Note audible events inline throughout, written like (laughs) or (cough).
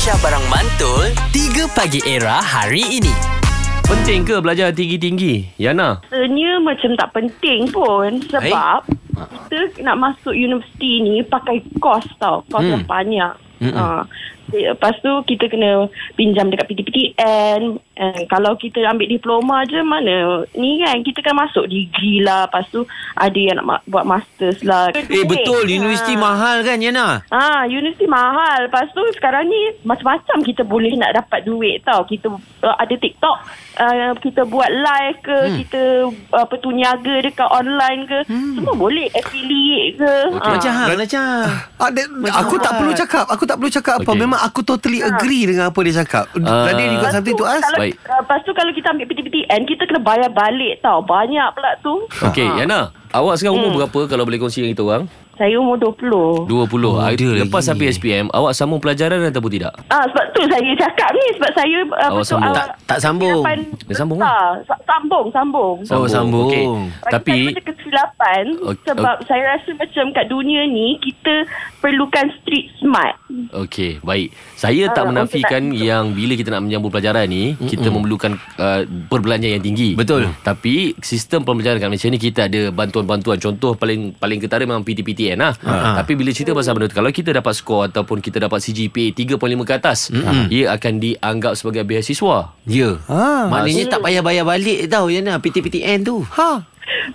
Aisyah Barang Mantul 3 Pagi Era hari ini Penting ke belajar tinggi-tinggi? Yana? Rasanya macam tak penting pun sebab kita nak masuk universiti ni pakai kos tau. Kos Hmm. yang banyak. Ha. Lepas tu kita kena pinjam dekat PTPTN. Eh, kalau kita ambil diploma je mana ni kan kita kena masuk degree lah. Lepas tu ada yang nak ma- buat masters lah. Eh betul Universiti Ha. mahal kan Yana Ah, universiti mahal. Lepas tu sekarang ni macam-macam kita boleh nak dapat duit tau. Kita uh, ada TikTok, uh, kita buat live ke, hmm. kita uh, apa tu niaga dekat online ke, hmm. semua boleh affiliate ke. Okey. Macam hang Macam Ah, dia, aku tak perlu cakap Aku tak perlu cakap apa Okey. Memang aku totally agree Dengan apa dia cakap Ah. Tadi you got something to ask Kalau, Baik. uh, lepas tu kalau kita ambil PTPTN, kita kena bayar balik tau. Banyak pula tu. Okey, Ah. Yana. Awak sekarang umur Hmm. berapa kalau boleh kongsi dengan kita orang? Saya umur 20. 20. Ah, Muda Lepas lagi. habis SPM, awak sambung pelajaran ataupun tidak? Ah sebab tu saya cakap ni sebab saya uh, Awak betul, sambung. ah, Tak- tak sambung. Dia sambung besar. Sa- Sambung, sambung. Oh, sambung. Okey. Bagi Tapi saya kesilapan Ok- sebab ok- saya rasa macam kat dunia ni kita perlukan street smart. Okey, baik. Saya tak Ah, menafikan untuk yang bila kita nak menyambung pelajaran ni, mm kita memerlukan uh, perbelanjaan yang tinggi. Betul. Tapi sistem pembelajaran kat Malaysia ni kita ada bantuan-bantuan. Contoh paling paling ketara memang PTPTN lah. Ha. Tapi bila cerita pasal benda tu, kalau kita dapat skor ataupun kita dapat CGPA 3.5 ke atas, ia akan dianggap sebagai beasiswa. Ya Ah. Maknanya tak payah bayar balik tau Yana PTPTN tu Ha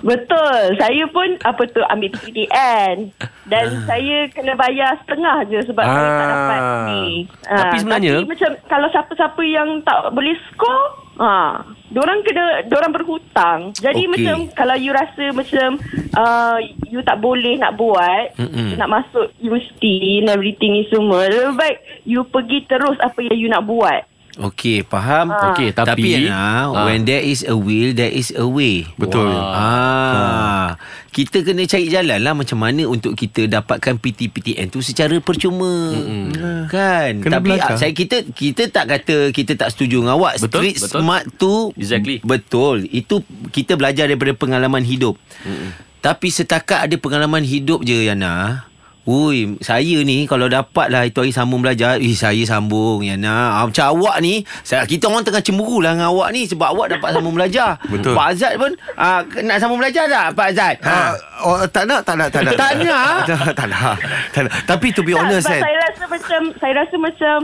Betul. Saya pun apa tu ambil PTN dan saya kena bayar setengah je sebab saya tak Ah. dapat ni. Tapi sebenarnya- tapi macam kalau siapa-siapa yang tak boleh skor, ha, orang kena orang berhutang. Jadi Okey. macam kalau you rasa macam uh, you tak boleh nak buat, Mm-mm. nak masuk universiti and everything ni semua, lebih baik you pergi terus apa yang you nak buat. Okey faham Ah. Okey, tapi- Tapi Ah. When there is a will There is a way Betul. Ah, Kita kena cari jalan lah Macam mana untuk kita dapatkan PTPTN tu Secara percuma mm Kan Kena Tapi belajar. ah, saya kita kita tak kata Kita tak setuju dengan awak Betul, Street betul. smart tu Exactly. Betul Itu kita belajar daripada pengalaman hidup mm Tapi setakat ada pengalaman hidup je Yana Ui, saya ni kalau dapat lah itu hari sambung belajar, eh saya sambung Yana. Ah, macam awak ni, saya, kita orang tengah cemburu lah dengan awak ni sebab awak dapat sambung belajar. (laughs) Betul. Pak Azad pun ah, nak sambung belajar tak Pak Azad? Ah, oh, tak nak, tak nak, tak nak. Tak nak? (laughs) tak, nak, tak nak. Tak nak. Tapi to be Tak, honest kan. saya rasa macam saya rasa macam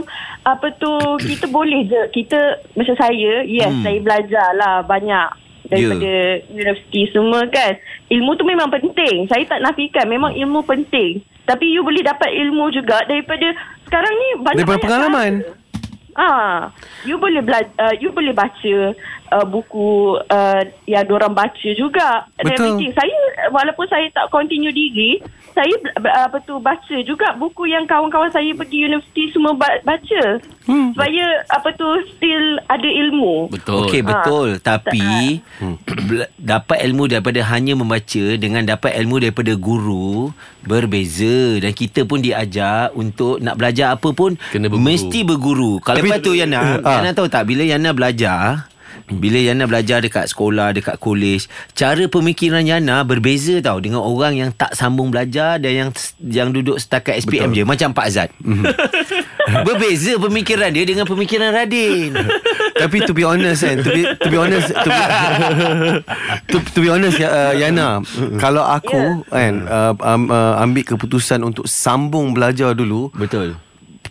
apa tu kita boleh je kita macam saya yes Hmm. saya belajar lah banyak daripada yeah. universiti semua kan ilmu tu memang penting saya tak nafikan memang ilmu penting tapi you boleh dapat ilmu juga daripada sekarang ni banyak Daripada pengalaman. Ah, you boleh belajar, uh, you boleh baca uh, buku uh, yang orang baca juga. Betul. everything. Saya walaupun saya tak continue degree, saya uh, apa tu baca juga buku yang kawan-kawan saya pergi universiti semua ba- baca. Hmm. Supaya apa tu still ada ilmu. Betul. Okey betul tapi Hmm. bela- dapat ilmu daripada hanya membaca dengan dapat ilmu daripada guru berbeza dan kita pun diajar untuk nak belajar apa pun Kena berguru. mesti berguru. Kalau Tapi- lepas tu Yana, (laughs) Ah. Yana tahu tak bila Yana belajar bila Yana belajar dekat sekolah, dekat kolej, cara pemikiran Yana berbeza tau dengan orang yang tak sambung belajar dan yang yang duduk setakat SPM Betul. je macam Pak Zat. (laughs) berbeza pemikiran dia dengan pemikiran Radin. (laughs) Tapi to be honest kan to be, to be honest to be, (laughs) to, to be honest ya, uh, Yana kalau aku kan uh, um, uh, ambil keputusan untuk sambung belajar dulu Betul.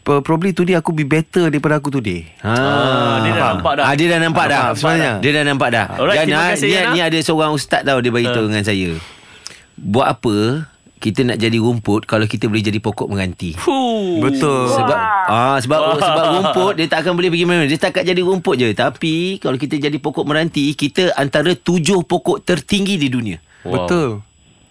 Probably today aku be better daripada aku today Ha, Ah, dia dah nampak dah. Ah, dia dah nampak dah. Nampak sebenarnya. Dia dah nampak dah. Alright, Dan ah, kasih, ni, ni ada seorang ustaz tau dia beritahu dengan saya. Buat apa kita nak jadi rumput kalau kita boleh jadi pokok mengganti? Fuh. betul Sebab ah sebab Wah. sebab rumput dia tak akan boleh pergi mana. Dia setakat jadi rumput je. Tapi kalau kita jadi pokok meranti, kita antara tujuh pokok tertinggi di dunia. Wow. betul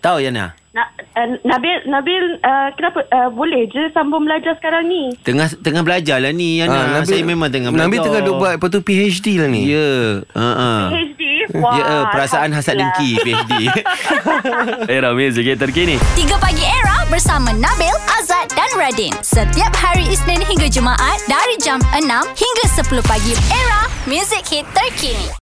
Tahu Yana? Na, uh, Nabil Nabil uh, kenapa uh, boleh je sambung belajar sekarang ni? Tengah tengah belajar lah ni Yana. Nabil- saya memang tengah belajar. Nabil tengah duk buat apa tu PhD lah ni Ya. Ha ah. PhD. Wah. Ya, uh, perasaan hasad dengki PhD. Era muzik yang terkini. 3 Pagi Era bersama Nabil, Azad dan Radin. Setiap hari Isnin hingga Jumaat dari jam 6 hingga 10 pagi. Era, music hit terkini.